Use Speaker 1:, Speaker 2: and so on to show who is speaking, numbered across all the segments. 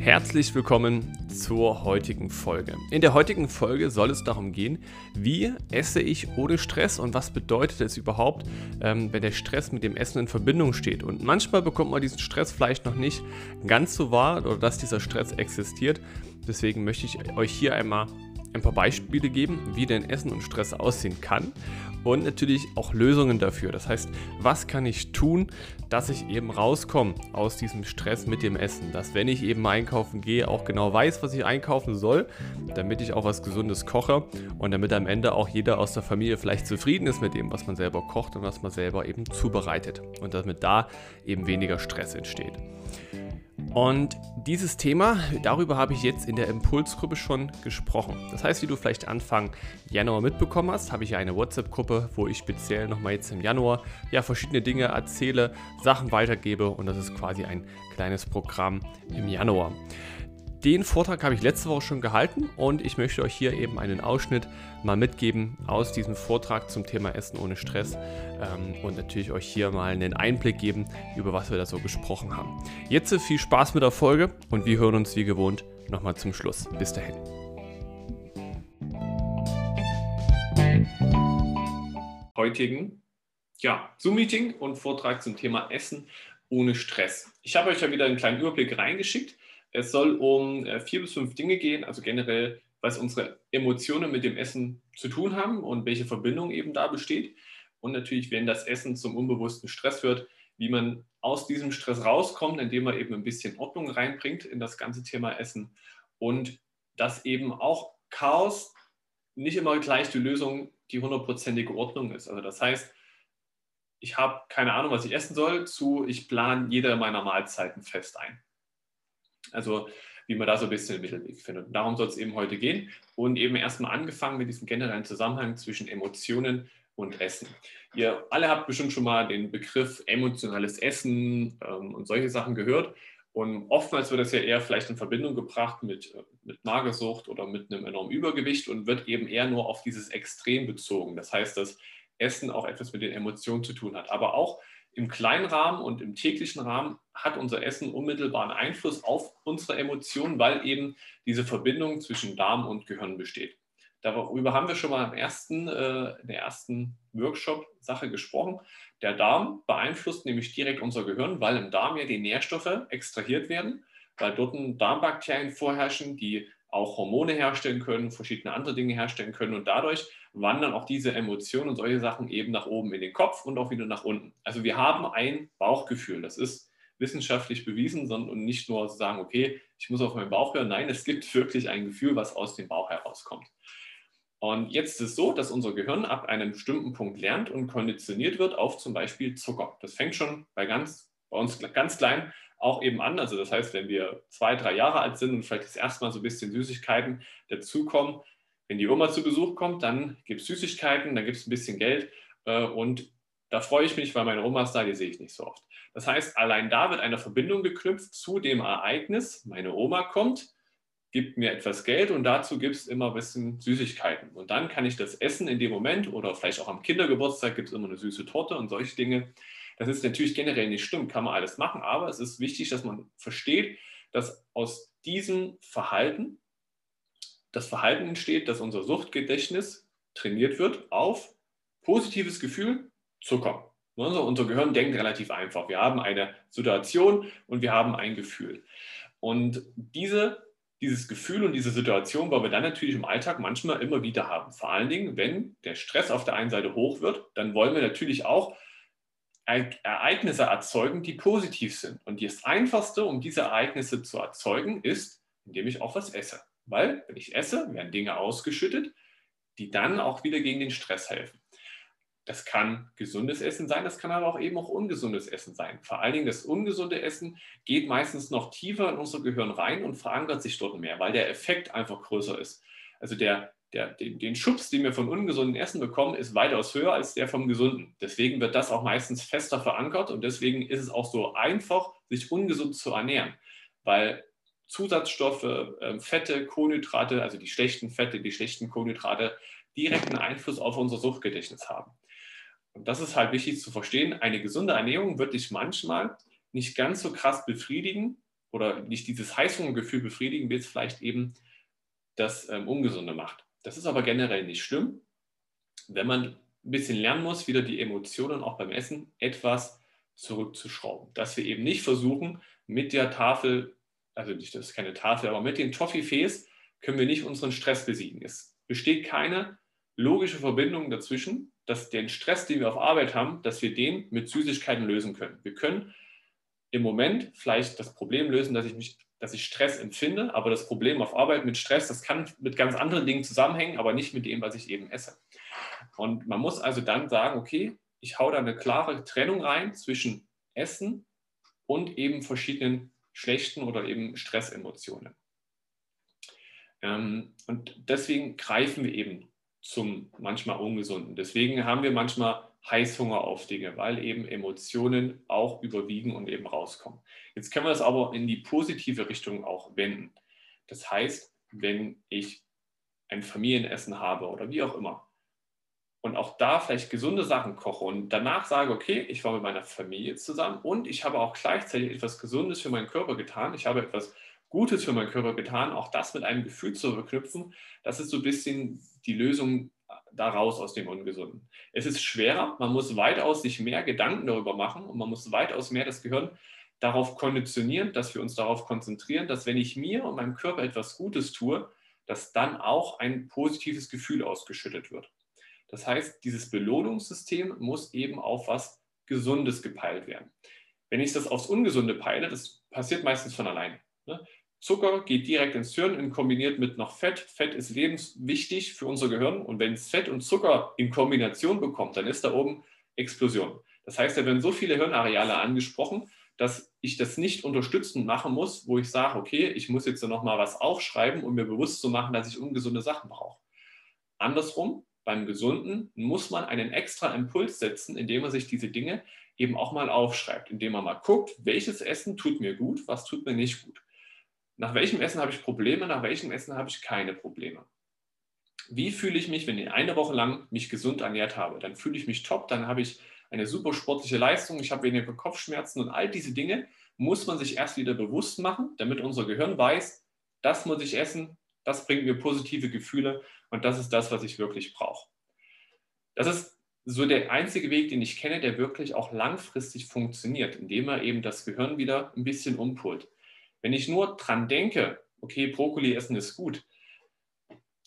Speaker 1: Herzlich willkommen zur heutigen Folge. In der heutigen Folge soll es darum gehen, wie esse ich ohne Stress und was bedeutet es überhaupt, ähm, wenn der Stress mit dem Essen in Verbindung steht. Und manchmal bekommt man diesen Stress vielleicht noch nicht ganz so wahr oder dass dieser Stress existiert. Deswegen möchte ich euch hier einmal ein paar Beispiele geben, wie denn Essen und Stress aussehen kann und natürlich auch Lösungen dafür. Das heißt, was kann ich tun, dass ich eben rauskomme aus diesem Stress mit dem Essen, dass wenn ich eben einkaufen gehe, auch genau weiß, was ich einkaufen soll, damit ich auch was Gesundes koche und damit am Ende auch jeder aus der Familie vielleicht zufrieden ist mit dem, was man selber kocht und was man selber eben zubereitet und damit da eben weniger Stress entsteht. Und dieses Thema, darüber habe ich jetzt in der Impulsgruppe schon gesprochen. Das heißt, wie du vielleicht Anfang Januar mitbekommen hast, habe ich ja eine WhatsApp-Gruppe, wo ich speziell nochmal jetzt im Januar ja verschiedene Dinge erzähle, Sachen weitergebe und das ist quasi ein kleines Programm im Januar. Den Vortrag habe ich letzte Woche schon gehalten und ich möchte euch hier eben einen Ausschnitt mal mitgeben aus diesem Vortrag zum Thema Essen ohne Stress ähm, und natürlich euch hier mal einen Einblick geben, über was wir da so gesprochen haben. Jetzt viel Spaß mit der Folge und wir hören uns wie gewohnt nochmal zum Schluss. Bis dahin. Heutigen ja, Zoom-Meeting und Vortrag zum Thema Essen ohne Stress. Ich habe euch ja wieder einen kleinen Überblick reingeschickt es soll um äh, vier bis fünf Dinge gehen, also generell, was unsere Emotionen mit dem Essen zu tun haben und welche Verbindung eben da besteht. Und natürlich, wenn das Essen zum unbewussten Stress wird, wie man aus diesem Stress rauskommt, indem man eben ein bisschen Ordnung reinbringt in das ganze Thema Essen. Und dass eben auch Chaos nicht immer gleich die Lösung, die hundertprozentige Ordnung ist. Also das heißt, ich habe keine Ahnung, was ich essen soll, zu ich plane jede meiner Mahlzeiten fest ein. Also wie man da so ein bisschen den Mittelweg findet. Und darum soll es eben heute gehen und eben erstmal angefangen mit diesem generellen Zusammenhang zwischen Emotionen und Essen. Ihr alle habt bestimmt schon mal den Begriff emotionales Essen ähm, und solche Sachen gehört. Und oftmals wird das ja eher vielleicht in Verbindung gebracht mit, äh, mit Magersucht oder mit einem enormen Übergewicht und wird eben eher nur auf dieses Extrem bezogen. Das heißt, dass Essen auch etwas mit den Emotionen zu tun hat. Aber auch im kleinen Rahmen und im täglichen Rahmen hat unser Essen unmittelbaren Einfluss auf unsere Emotionen, weil eben diese Verbindung zwischen Darm und Gehirn besteht. Darüber haben wir schon mal im ersten, äh, in der ersten Workshop-Sache gesprochen. Der Darm beeinflusst nämlich direkt unser Gehirn, weil im Darm ja die Nährstoffe extrahiert werden, weil dort Darmbakterien vorherrschen, die auch Hormone herstellen können, verschiedene andere Dinge herstellen können und dadurch wandern auch diese Emotionen und solche Sachen eben nach oben in den Kopf und auch wieder nach unten. Also wir haben ein Bauchgefühl, das ist wissenschaftlich bewiesen, sondern nicht nur zu sagen, okay, ich muss auf meinen Bauch hören. Nein, es gibt wirklich ein Gefühl, was aus dem Bauch herauskommt. Und jetzt ist es so, dass unser Gehirn ab einem bestimmten Punkt lernt und konditioniert wird auf zum Beispiel Zucker. Das fängt schon bei, ganz, bei uns ganz klein auch eben an. Also das heißt, wenn wir zwei, drei Jahre alt sind und vielleicht das erste Mal so ein bisschen Süßigkeiten dazukommen, wenn die Oma zu Besuch kommt, dann gibt es Süßigkeiten, dann gibt es ein bisschen Geld äh, und da freue ich mich, weil meine Oma ist da, die sehe ich nicht so oft. Das heißt, allein da wird eine Verbindung geknüpft zu dem Ereignis, meine Oma kommt, gibt mir etwas Geld und dazu gibt es immer ein bisschen Süßigkeiten. Und dann kann ich das essen in dem Moment oder vielleicht auch am Kindergeburtstag gibt es immer eine süße Torte und solche Dinge. Das ist natürlich generell nicht stimmt, kann man alles machen, aber es ist wichtig, dass man versteht, dass aus diesem Verhalten das Verhalten entsteht, dass unser Suchtgedächtnis trainiert wird auf positives Gefühl, Zucker. Also unser Gehirn denkt relativ einfach. Wir haben eine Situation und wir haben ein Gefühl. Und diese, dieses Gefühl und diese Situation wollen wir dann natürlich im Alltag manchmal immer wieder haben. Vor allen Dingen, wenn der Stress auf der einen Seite hoch wird, dann wollen wir natürlich auch Ereignisse erzeugen, die positiv sind. Und das Einfachste, um diese Ereignisse zu erzeugen, ist, indem ich auch was esse. Weil, wenn ich esse, werden Dinge ausgeschüttet, die dann auch wieder gegen den Stress helfen. Das kann gesundes Essen sein, das kann aber auch eben auch ungesundes Essen sein. Vor allen Dingen das ungesunde Essen geht meistens noch tiefer in unser Gehirn rein und verankert sich dort mehr, weil der Effekt einfach größer ist. Also der, der, den, den Schubs, den wir von ungesunden Essen bekommen, ist weitaus höher als der vom gesunden. Deswegen wird das auch meistens fester verankert und deswegen ist es auch so einfach, sich ungesund zu ernähren, weil Zusatzstoffe, ähm, Fette, Kohlenhydrate, also die schlechten Fette, die schlechten Kohlenhydrate, direkten Einfluss auf unser Suchtgedächtnis haben. Und das ist halt wichtig zu verstehen. Eine gesunde Ernährung wird dich manchmal nicht ganz so krass befriedigen oder nicht dieses Heißhungergefühl befriedigen willst, vielleicht eben das ähm, Ungesunde macht. Das ist aber generell nicht schlimm, wenn man ein bisschen lernen muss, wieder die Emotionen auch beim Essen etwas zurückzuschrauben. Dass wir eben nicht versuchen, mit der Tafel, also nicht, das ist keine Tafel, aber mit den Toffifees können wir nicht unseren Stress besiegen. Es besteht keine logische Verbindung dazwischen, dass den Stress, den wir auf Arbeit haben, dass wir den mit Süßigkeiten lösen können. Wir können im Moment vielleicht das Problem lösen, dass ich mich dass ich Stress empfinde, aber das Problem auf Arbeit mit Stress, das kann mit ganz anderen Dingen zusammenhängen, aber nicht mit dem, was ich eben esse. Und man muss also dann sagen, okay, ich hau da eine klare Trennung rein zwischen Essen und eben verschiedenen schlechten oder eben Stressemotionen. Ähm, und deswegen greifen wir eben zum manchmal ungesunden. Deswegen haben wir manchmal Heißhunger auf Dinge, weil eben Emotionen auch überwiegen und eben rauskommen. Jetzt können wir das aber in die positive Richtung auch wenden. Das heißt, wenn ich ein Familienessen habe oder wie auch immer und auch da vielleicht gesunde Sachen koche und danach sage, okay, ich war mit meiner Familie zusammen und ich habe auch gleichzeitig etwas Gesundes für meinen Körper getan, ich habe etwas Gutes für meinen Körper getan, auch das mit einem Gefühl zu verknüpfen, das ist so ein bisschen die Lösung daraus aus dem Ungesunden. Es ist schwerer, man muss weitaus sich mehr Gedanken darüber machen und man muss weitaus mehr das Gehirn darauf konditionieren, dass wir uns darauf konzentrieren, dass wenn ich mir und meinem Körper etwas Gutes tue, dass dann auch ein positives Gefühl ausgeschüttet wird. Das heißt, dieses Belohnungssystem muss eben auf was Gesundes gepeilt werden. Wenn ich das aufs Ungesunde peile, das passiert meistens von allein. Ne? Zucker geht direkt ins Hirn und kombiniert mit noch Fett. Fett ist lebenswichtig für unser Gehirn und wenn es Fett und Zucker in Kombination bekommt, dann ist da oben Explosion. Das heißt, da werden so viele Hirnareale angesprochen, dass ich das nicht unterstützend machen muss, wo ich sage, okay, ich muss jetzt noch mal was aufschreiben, um mir bewusst zu machen, dass ich ungesunde Sachen brauche. Andersrum, beim Gesunden muss man einen extra Impuls setzen, indem man sich diese Dinge eben auch mal aufschreibt, indem man mal guckt, welches Essen tut mir gut, was tut mir nicht gut. Nach welchem Essen habe ich Probleme, nach welchem Essen habe ich keine Probleme? Wie fühle ich mich, wenn ich eine Woche lang mich gesund ernährt habe? Dann fühle ich mich top, dann habe ich eine super sportliche Leistung, ich habe weniger Kopfschmerzen und all diese Dinge muss man sich erst wieder bewusst machen, damit unser Gehirn weiß, das muss ich essen, das bringt mir positive Gefühle und das ist das, was ich wirklich brauche. Das ist so der einzige Weg, den ich kenne, der wirklich auch langfristig funktioniert, indem er eben das Gehirn wieder ein bisschen umpult. Wenn ich nur dran denke, okay, Brokkoli essen ist gut,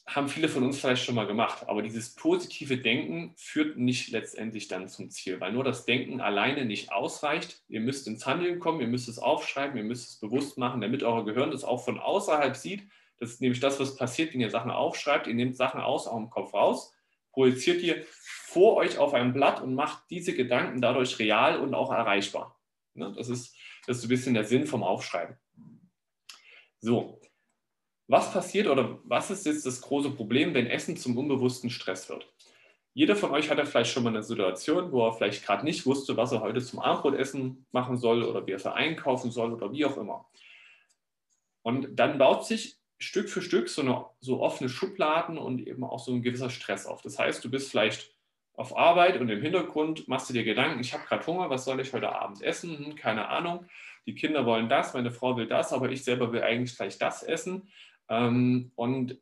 Speaker 1: haben viele von uns vielleicht schon mal gemacht. Aber dieses positive Denken führt nicht letztendlich dann zum Ziel, weil nur das Denken alleine nicht ausreicht. Ihr müsst ins Handeln kommen, ihr müsst es aufschreiben, ihr müsst es bewusst machen, damit euer Gehirn das auch von außerhalb sieht. Das ist nämlich das, was passiert, wenn ihr Sachen aufschreibt. Ihr nehmt Sachen aus eurem Kopf raus, projiziert ihr vor euch auf ein Blatt und macht diese Gedanken dadurch real und auch erreichbar. Ne, das ist, das ist ein bisschen der Sinn vom Aufschreiben. So, was passiert oder was ist jetzt das große Problem, wenn Essen zum unbewussten Stress wird? Jeder von euch hatte vielleicht schon mal eine Situation, wo er vielleicht gerade nicht wusste, was er heute zum Abendbrotessen machen soll oder wie er es einkaufen soll oder wie auch immer. Und dann baut sich Stück für Stück so, eine, so offene Schubladen und eben auch so ein gewisser Stress auf. Das heißt, du bist vielleicht auf Arbeit und im Hintergrund machst du dir Gedanken, ich habe gerade Hunger, was soll ich heute Abend essen? Hm, keine Ahnung die Kinder wollen das, meine Frau will das, aber ich selber will eigentlich gleich das essen. Ähm, und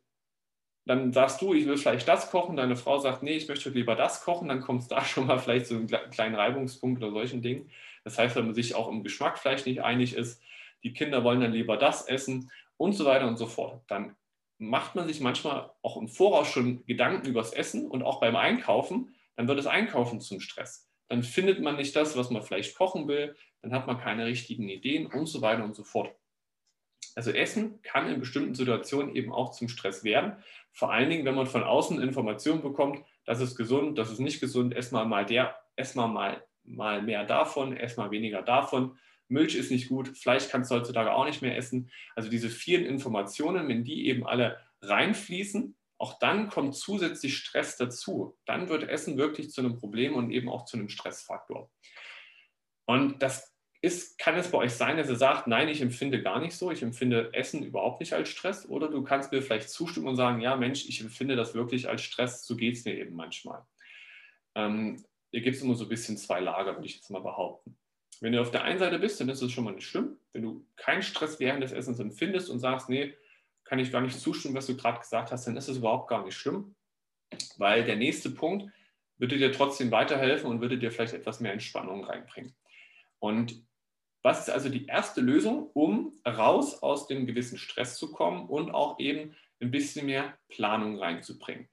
Speaker 1: dann sagst du, ich will vielleicht das kochen, deine Frau sagt, nee, ich möchte lieber das kochen, dann kommt es da schon mal vielleicht zu einem kleinen Reibungspunkt oder solchen Dingen. Das heißt, wenn man sich auch im Geschmack vielleicht nicht einig ist, die Kinder wollen dann lieber das essen und so weiter und so fort. Dann macht man sich manchmal auch im Voraus schon Gedanken übers Essen und auch beim Einkaufen, dann wird das Einkaufen zum Stress. Dann findet man nicht das, was man vielleicht kochen will, dann hat man keine richtigen Ideen und so weiter und so fort. Also Essen kann in bestimmten Situationen eben auch zum Stress werden. Vor allen Dingen, wenn man von außen Informationen bekommt, das ist gesund, das ist nicht gesund, ess mal, mal, der, ess mal, mal, mal mehr davon, ess mal weniger davon. Milch ist nicht gut, Fleisch kannst du heutzutage auch nicht mehr essen. Also diese vielen Informationen, wenn die eben alle reinfließen, auch dann kommt zusätzlich Stress dazu. Dann wird Essen wirklich zu einem Problem und eben auch zu einem Stressfaktor. Und das ist, kann es bei euch sein, dass ihr sagt, nein, ich empfinde gar nicht so, ich empfinde Essen überhaupt nicht als Stress? Oder du kannst mir vielleicht zustimmen und sagen, ja Mensch, ich empfinde das wirklich als Stress, so geht es mir eben manchmal. Ähm, hier gibt es immer so ein bisschen zwei Lager, würde ich jetzt mal behaupten. Wenn du auf der einen Seite bist, dann ist es schon mal nicht schlimm. Wenn du keinen Stress während des Essens empfindest und sagst, nee, kann ich gar nicht zustimmen, was du gerade gesagt hast, dann ist es überhaupt gar nicht schlimm, weil der nächste Punkt würde dir trotzdem weiterhelfen und würde dir vielleicht etwas mehr Entspannung reinbringen. Und was ist also die erste Lösung, um raus aus dem gewissen Stress zu kommen und auch eben ein bisschen mehr Planung reinzubringen?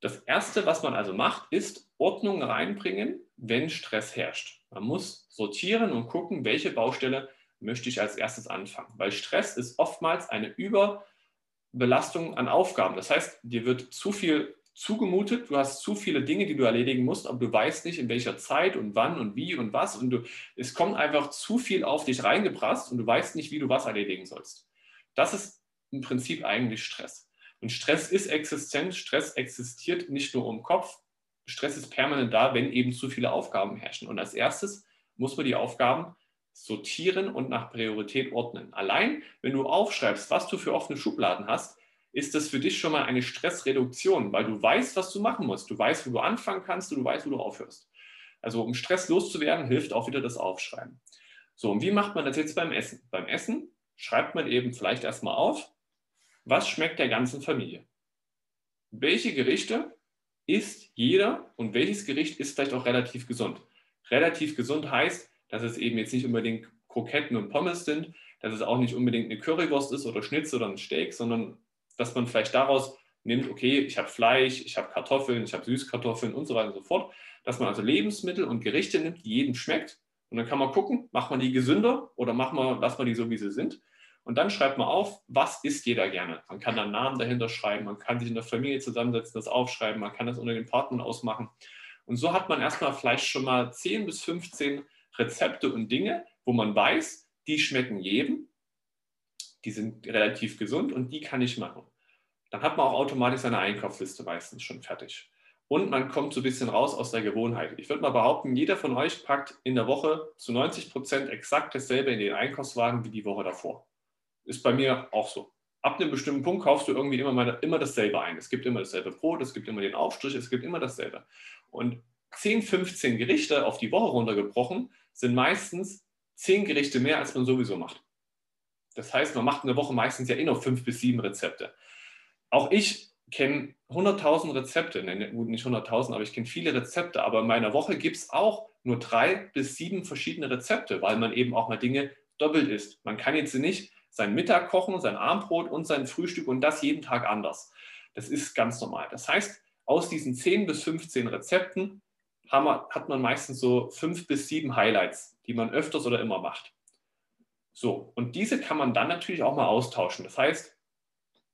Speaker 1: Das erste, was man also macht, ist Ordnung reinbringen, wenn Stress herrscht. Man muss sortieren und gucken, welche Baustelle möchte ich als erstes anfangen. Weil Stress ist oftmals eine Überbelastung an Aufgaben. Das heißt, dir wird zu viel zugemutet, du hast zu viele Dinge, die du erledigen musst, aber du weißt nicht, in welcher Zeit und wann und wie und was. Und du, es kommt einfach zu viel auf dich reingeprasst und du weißt nicht, wie du was erledigen sollst. Das ist im Prinzip eigentlich Stress. Und Stress ist existent, Stress existiert nicht nur im Kopf, Stress ist permanent da, wenn eben zu viele Aufgaben herrschen. Und als erstes muss man die Aufgaben sortieren und nach Priorität ordnen. Allein, wenn du aufschreibst, was du für offene Schubladen hast, ist das für dich schon mal eine Stressreduktion, weil du weißt, was du machen musst. Du weißt, wo du anfangen kannst und du weißt, wo du aufhörst. Also um Stress loszuwerden, hilft auch wieder das Aufschreiben. So, und wie macht man das jetzt beim Essen? Beim Essen schreibt man eben vielleicht erstmal auf, was schmeckt der ganzen Familie? Welche Gerichte isst jeder und welches Gericht ist vielleicht auch relativ gesund? Relativ gesund heißt, dass es eben jetzt nicht unbedingt Kroketten und Pommes sind, dass es auch nicht unbedingt eine Currywurst ist oder Schnitzel oder ein Steak, sondern dass man vielleicht daraus nimmt, okay, ich habe Fleisch, ich habe Kartoffeln, ich habe Süßkartoffeln und so weiter und so fort, dass man also Lebensmittel und Gerichte nimmt, die jedem schmeckt und dann kann man gucken, macht man die gesünder oder macht man, lassen wir die so, wie sie sind. Und dann schreibt man auf, was isst jeder gerne. Man kann dann Namen dahinter schreiben, man kann sich in der Familie zusammensetzen, das aufschreiben, man kann das unter den Partnern ausmachen. Und so hat man erstmal vielleicht schon mal 10 bis 15 Rezepte und Dinge, wo man weiß, die schmecken jedem, die sind relativ gesund und die kann ich machen. Dann hat man auch automatisch seine Einkaufsliste meistens schon fertig. Und man kommt so ein bisschen raus aus der Gewohnheit. Ich würde mal behaupten, jeder von euch packt in der Woche zu 90 Prozent exakt dasselbe in den Einkaufswagen wie die Woche davor. Ist bei mir auch so. Ab einem bestimmten Punkt kaufst du irgendwie immer, mal, immer dasselbe ein. Es gibt immer dasselbe Brot, es gibt immer den Aufstrich, es gibt immer dasselbe. Und 10, 15 Gerichte auf die Woche runtergebrochen sind meistens 10 Gerichte mehr, als man sowieso macht. Das heißt, man macht in der Woche meistens ja eh noch 5 bis 7 Rezepte. Auch ich kenne 100.000 Rezepte, ne, gut nicht 100.000, aber ich kenne viele Rezepte. Aber in meiner Woche gibt es auch nur drei bis sieben verschiedene Rezepte, weil man eben auch mal Dinge doppelt isst. Man kann jetzt nicht sein Mittag kochen, sein Abendbrot und sein Frühstück und das jeden Tag anders. Das ist ganz normal. Das heißt, aus diesen 10 bis 15 Rezepten hat man meistens so fünf bis sieben Highlights, die man öfters oder immer macht. So, und diese kann man dann natürlich auch mal austauschen. Das heißt,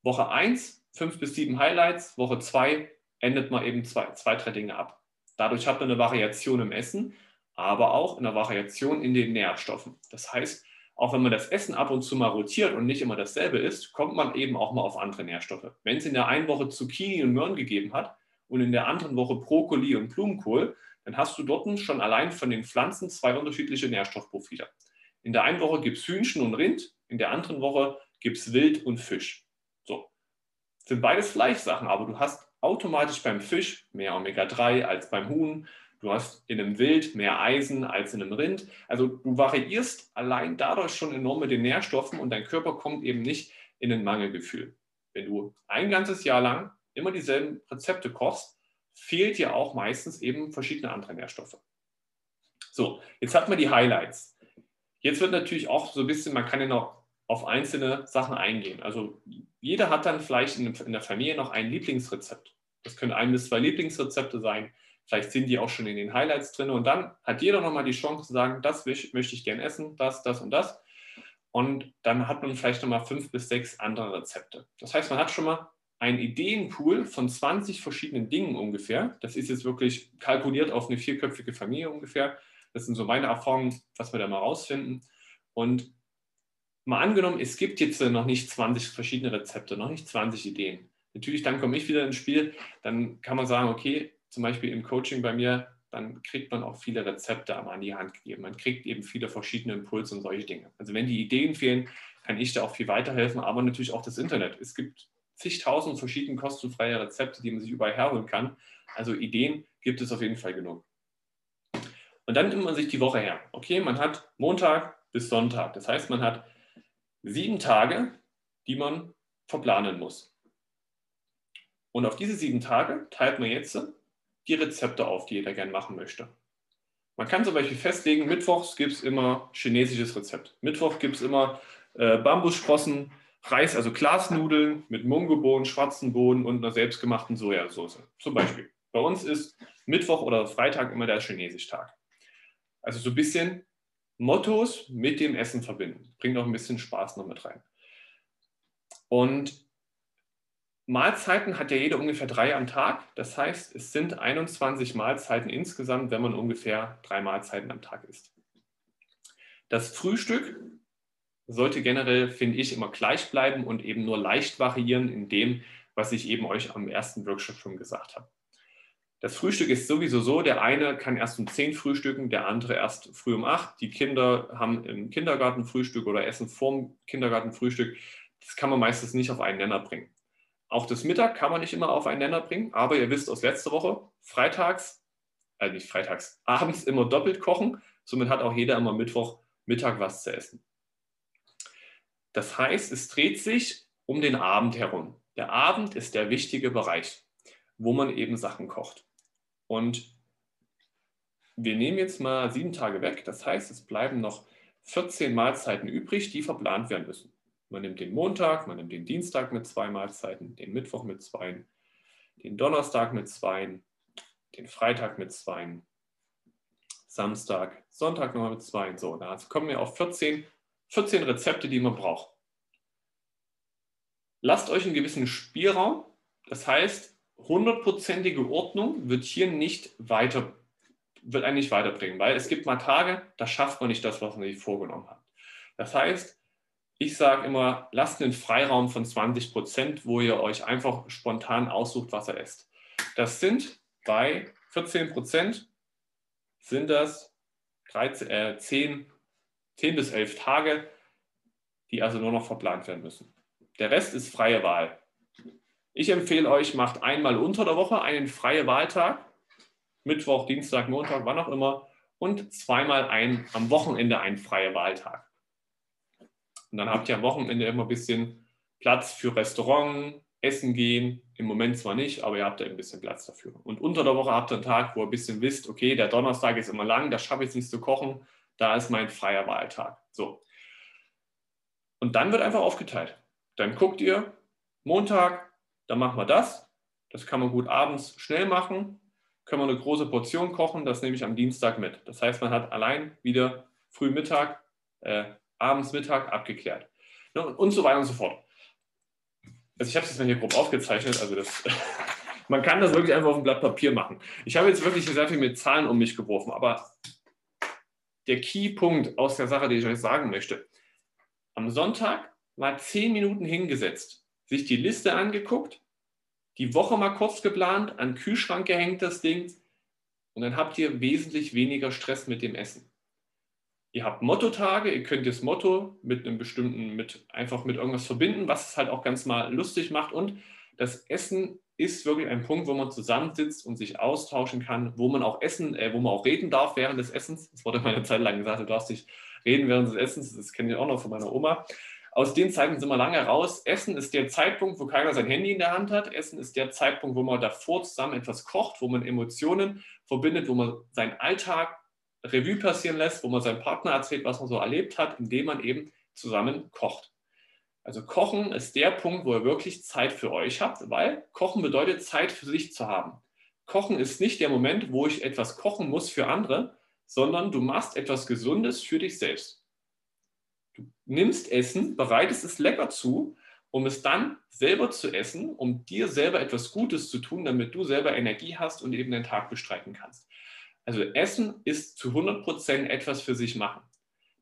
Speaker 1: Woche 1, fünf bis sieben Highlights, Woche 2 endet man eben zwei, zwei, drei Dinge ab. Dadurch hat man eine Variation im Essen, aber auch eine Variation in den Nährstoffen. Das heißt, auch wenn man das Essen ab und zu mal rotiert und nicht immer dasselbe isst, kommt man eben auch mal auf andere Nährstoffe. Wenn es in der einen Woche Zucchini und Möhren gegeben hat und in der anderen Woche Brokkoli und Blumenkohl, dann hast du dort schon allein von den Pflanzen zwei unterschiedliche Nährstoffprofile. In der einen Woche gibt es Hühnchen und Rind, in der anderen Woche gibt es Wild und Fisch. So. sind beides Fleischsachen, aber du hast automatisch beim Fisch mehr Omega-3 als beim Huhn Du hast in einem Wild mehr Eisen als in einem Rind. Also du variierst allein dadurch schon enorm mit den Nährstoffen und dein Körper kommt eben nicht in ein Mangelgefühl. Wenn du ein ganzes Jahr lang immer dieselben Rezepte kochst, fehlt dir auch meistens eben verschiedene andere Nährstoffe. So, jetzt hat man die Highlights. Jetzt wird natürlich auch so ein bisschen, man kann ja noch auf einzelne Sachen eingehen. Also jeder hat dann vielleicht in der Familie noch ein Lieblingsrezept. Das können ein bis zwei Lieblingsrezepte sein. Vielleicht sind die auch schon in den Highlights drin. Und dann hat jeder nochmal die Chance zu sagen, das möchte ich gerne essen, das, das und das. Und dann hat man vielleicht nochmal fünf bis sechs andere Rezepte. Das heißt, man hat schon mal einen Ideenpool von 20 verschiedenen Dingen ungefähr. Das ist jetzt wirklich kalkuliert auf eine vierköpfige Familie ungefähr. Das sind so meine Erfahrungen, was wir da mal rausfinden. Und mal angenommen, es gibt jetzt noch nicht 20 verschiedene Rezepte, noch nicht 20 Ideen. Natürlich, dann komme ich wieder ins Spiel. Dann kann man sagen, okay, zum Beispiel im Coaching bei mir, dann kriegt man auch viele Rezepte an die Hand gegeben. Man kriegt eben viele verschiedene Impulse und solche Dinge. Also wenn die Ideen fehlen, kann ich da auch viel weiterhelfen, aber natürlich auch das Internet. Es gibt zigtausend verschiedene kostenfreie Rezepte, die man sich überall herholen kann. Also Ideen gibt es auf jeden Fall genug. Und dann nimmt man sich die Woche her. Okay, man hat Montag bis Sonntag. Das heißt, man hat sieben Tage, die man verplanen muss. Und auf diese sieben Tage teilt man jetzt die Rezepte auf, die jeder gerne machen möchte. Man kann zum Beispiel festlegen, mittwochs gibt es immer chinesisches Rezept. Mittwoch gibt es immer äh, Bambussprossen, Reis, also Glasnudeln mit Mungobohnen, schwarzen Bohnen und einer selbstgemachten Sojasauce. Zum Beispiel. Bei uns ist Mittwoch oder Freitag immer der Chinesisch-Tag. Also so ein bisschen Mottos mit dem Essen verbinden. Bringt auch ein bisschen Spaß noch mit rein. Und Mahlzeiten hat ja jeder ungefähr drei am Tag. Das heißt, es sind 21 Mahlzeiten insgesamt, wenn man ungefähr drei Mahlzeiten am Tag isst. Das Frühstück sollte generell, finde ich, immer gleich bleiben und eben nur leicht variieren in dem, was ich eben euch am ersten Workshop schon gesagt habe. Das Frühstück ist sowieso so, der eine kann erst um 10 frühstücken, der andere erst früh um 8. Die Kinder haben im Kindergarten Frühstück oder essen vorm Kindergarten Frühstück. Das kann man meistens nicht auf einen Nenner bringen. Auch das Mittag kann man nicht immer auf einen Nenner bringen, aber ihr wisst aus letzter Woche, freitags, äh nicht freitags, abends immer doppelt kochen. Somit hat auch jeder immer Mittwoch Mittag was zu essen. Das heißt, es dreht sich um den Abend herum. Der Abend ist der wichtige Bereich, wo man eben Sachen kocht. Und wir nehmen jetzt mal sieben Tage weg. Das heißt, es bleiben noch 14 Mahlzeiten übrig, die verplant werden müssen. Man nimmt den Montag, man nimmt den Dienstag mit zwei Mahlzeiten, den Mittwoch mit zwei, den Donnerstag mit zwei, den Freitag mit zwei, Samstag, Sonntag nochmal mit zwei. So, da kommen wir auf 14, 14 Rezepte, die man braucht. Lasst euch einen gewissen Spielraum. Das heißt, hundertprozentige Ordnung wird hier nicht weiter, wird einen nicht weiterbringen, weil es gibt mal Tage, da schafft man nicht das, was man sich vorgenommen hat. Das heißt, ich sage immer, lasst einen Freiraum von 20 Prozent, wo ihr euch einfach spontan aussucht, was ihr esst. Das sind bei 14 Prozent sind das 13, äh, 10, 10 bis 11 Tage, die also nur noch verplant werden müssen. Der Rest ist freie Wahl. Ich empfehle euch, macht einmal unter der Woche einen freien Wahltag, Mittwoch, Dienstag, Montag, wann auch immer, und zweimal ein, am Wochenende einen freien Wahltag. Und dann habt ihr am Wochenende immer ein bisschen Platz für Restaurant, Essen gehen. Im Moment zwar nicht, aber ihr habt da ein bisschen Platz dafür. Und unter der Woche habt ihr einen Tag, wo ihr ein bisschen wisst, okay, der Donnerstag ist immer lang, da schaffe ich es nicht zu kochen, da ist mein freier Wahltag. So. Und dann wird einfach aufgeteilt. Dann guckt ihr, Montag, dann machen wir das. Das kann man gut abends schnell machen. Können wir eine große Portion kochen, das nehme ich am Dienstag mit. Das heißt, man hat allein wieder früh Mittag, äh, abends, Mittag abgeklärt. Ne, und so weiter und so fort. Also ich habe es jetzt mal hier grob aufgezeichnet, also das, man kann das wirklich einfach auf ein Blatt Papier machen. Ich habe jetzt wirklich sehr viel mit Zahlen um mich geworfen, aber der Keypunkt aus der Sache, die ich euch sagen möchte, am Sonntag mal zehn Minuten hingesetzt, sich die Liste angeguckt, die Woche mal kurz geplant, an den Kühlschrank gehängt das Ding und dann habt ihr wesentlich weniger Stress mit dem Essen. Ihr habt Mottotage, ihr könnt das Motto mit einem bestimmten, mit einfach mit irgendwas verbinden, was es halt auch ganz mal lustig macht. Und das Essen ist wirklich ein Punkt, wo man zusammensitzt und sich austauschen kann, wo man auch essen, äh, wo man auch reden darf während des Essens. Das wurde meine Zeit lang gesagt, du darfst nicht reden während des Essens. Das kenne ich auch noch von meiner Oma. Aus den Zeiten sind wir lange raus. Essen ist der Zeitpunkt, wo keiner sein Handy in der Hand hat. Essen ist der Zeitpunkt, wo man davor zusammen etwas kocht, wo man Emotionen verbindet, wo man seinen Alltag Revue passieren lässt, wo man seinem Partner erzählt, was man so erlebt hat, indem man eben zusammen kocht. Also Kochen ist der Punkt, wo ihr wirklich Zeit für euch habt, weil Kochen bedeutet Zeit für sich zu haben. Kochen ist nicht der Moment, wo ich etwas kochen muss für andere, sondern du machst etwas Gesundes für dich selbst. Du nimmst Essen, bereitest es lecker zu, um es dann selber zu essen, um dir selber etwas Gutes zu tun, damit du selber Energie hast und eben den Tag bestreiten kannst. Also Essen ist zu 100% etwas für sich machen.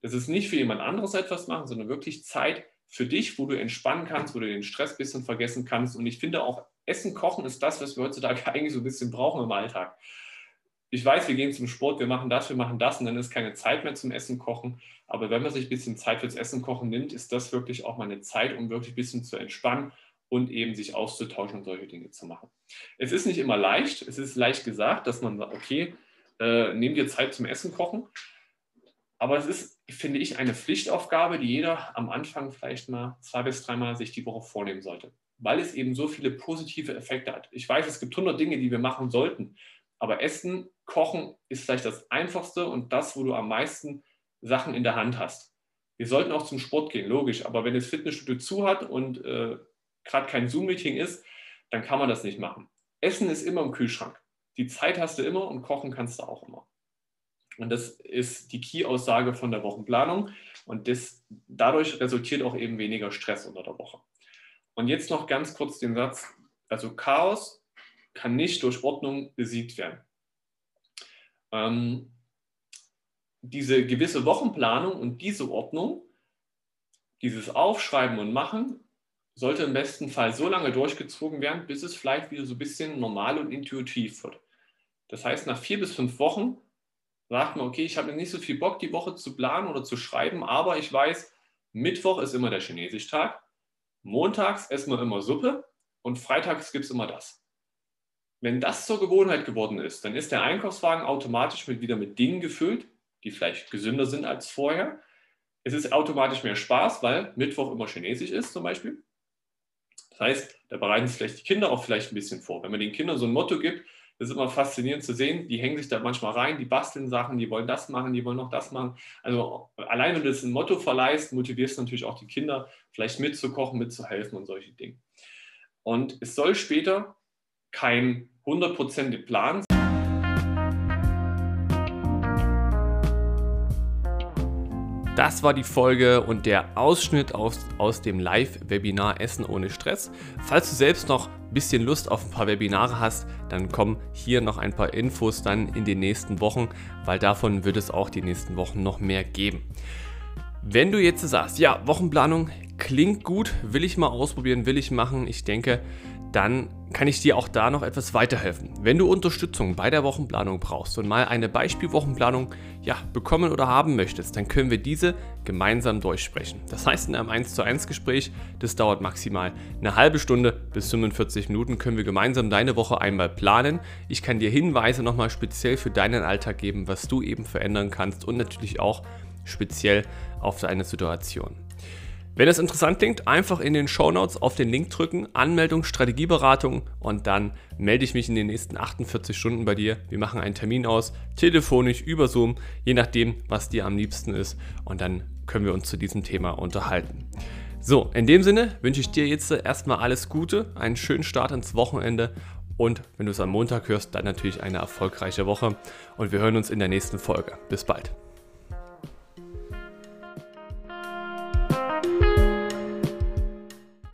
Speaker 1: Das ist nicht für jemand anderes etwas machen, sondern wirklich Zeit für dich, wo du entspannen kannst, wo du den Stress ein bisschen vergessen kannst. Und ich finde auch, Essen, Kochen ist das, was wir heutzutage eigentlich so ein bisschen brauchen im Alltag. Ich weiß, wir gehen zum Sport, wir machen das, wir machen das und dann ist keine Zeit mehr zum Essen kochen. Aber wenn man sich ein bisschen Zeit fürs Essen kochen nimmt, ist das wirklich auch mal eine Zeit, um wirklich ein bisschen zu entspannen und eben sich auszutauschen und solche Dinge zu machen. Es ist nicht immer leicht, es ist leicht gesagt, dass man sagt, okay, äh, nehm dir Zeit zum Essen kochen. aber es ist, finde ich, eine Pflichtaufgabe, die jeder am Anfang vielleicht mal zwei bis dreimal sich die Woche vornehmen sollte, weil es eben so viele positive Effekte hat. Ich weiß, es gibt hundert Dinge, die wir machen sollten, aber Essen, Kochen ist vielleicht das Einfachste und das, wo du am meisten Sachen in der Hand hast. Wir sollten auch zum Sport gehen, logisch, aber wenn das Fitnessstudio zu hat und äh, gerade kein Zoom-Meeting ist, dann kann man das nicht machen. Essen ist immer im Kühlschrank. Die Zeit hast du immer und kochen kannst du auch immer. Und das ist die Key-Aussage von der Wochenplanung. Und das, dadurch resultiert auch eben weniger Stress unter der Woche. Und jetzt noch ganz kurz den Satz, also Chaos kann nicht durch Ordnung besiegt werden. Ähm, diese gewisse Wochenplanung und diese Ordnung, dieses Aufschreiben und Machen, sollte im besten Fall so lange durchgezogen werden, bis es vielleicht wieder so ein bisschen normal und intuitiv wird. Das heißt, nach vier bis fünf Wochen sagt man, okay, ich habe nicht so viel Bock, die Woche zu planen oder zu schreiben, aber ich weiß, Mittwoch ist immer der Chinesisch-Tag, montags essen wir immer Suppe und freitags gibt es immer das. Wenn das zur Gewohnheit geworden ist, dann ist der Einkaufswagen automatisch mit, wieder mit Dingen gefüllt, die vielleicht gesünder sind als vorher. Es ist automatisch mehr Spaß, weil Mittwoch immer Chinesisch ist zum Beispiel. Das heißt, da bereiten sich vielleicht die Kinder auch vielleicht ein bisschen vor. Wenn man den Kindern so ein Motto gibt, das ist immer faszinierend zu sehen. Die hängen sich da manchmal rein, die basteln Sachen, die wollen das machen, die wollen noch das machen. Also allein wenn du das ein Motto verleihst, motivierst du natürlich auch die Kinder, vielleicht mitzukochen, mitzuhelfen und solche Dinge. Und es soll später kein 100% Plan
Speaker 2: Das war die Folge und der Ausschnitt aus, aus dem Live-Webinar Essen ohne Stress. Falls du selbst noch bisschen Lust auf ein paar Webinare hast, dann kommen hier noch ein paar Infos dann in den nächsten Wochen, weil davon wird es auch die nächsten Wochen noch mehr geben. Wenn du jetzt sagst, ja, Wochenplanung klingt gut, will ich mal ausprobieren, will ich machen, ich denke, dann kann ich dir auch da noch etwas weiterhelfen. Wenn du Unterstützung bei der Wochenplanung brauchst und mal eine Beispielwochenplanung ja, bekommen oder haben möchtest, dann können wir diese gemeinsam durchsprechen. Das heißt, in einem 1 zu 1 Gespräch, das dauert maximal eine halbe Stunde bis 45 Minuten, können wir gemeinsam deine Woche einmal planen. Ich kann dir Hinweise nochmal speziell für deinen Alltag geben, was du eben verändern kannst und natürlich auch speziell auf deine Situation. Wenn es interessant klingt, einfach in den Show Notes auf den Link drücken, Anmeldung, Strategieberatung und dann melde ich mich in den nächsten 48 Stunden bei dir. Wir machen einen Termin aus, telefonisch, über Zoom, je nachdem, was dir am liebsten ist und dann können wir uns zu diesem Thema unterhalten. So, in dem Sinne wünsche ich dir jetzt erstmal alles Gute, einen schönen Start ins Wochenende und wenn du es am Montag hörst, dann natürlich eine erfolgreiche Woche und wir hören uns in der nächsten Folge. Bis bald.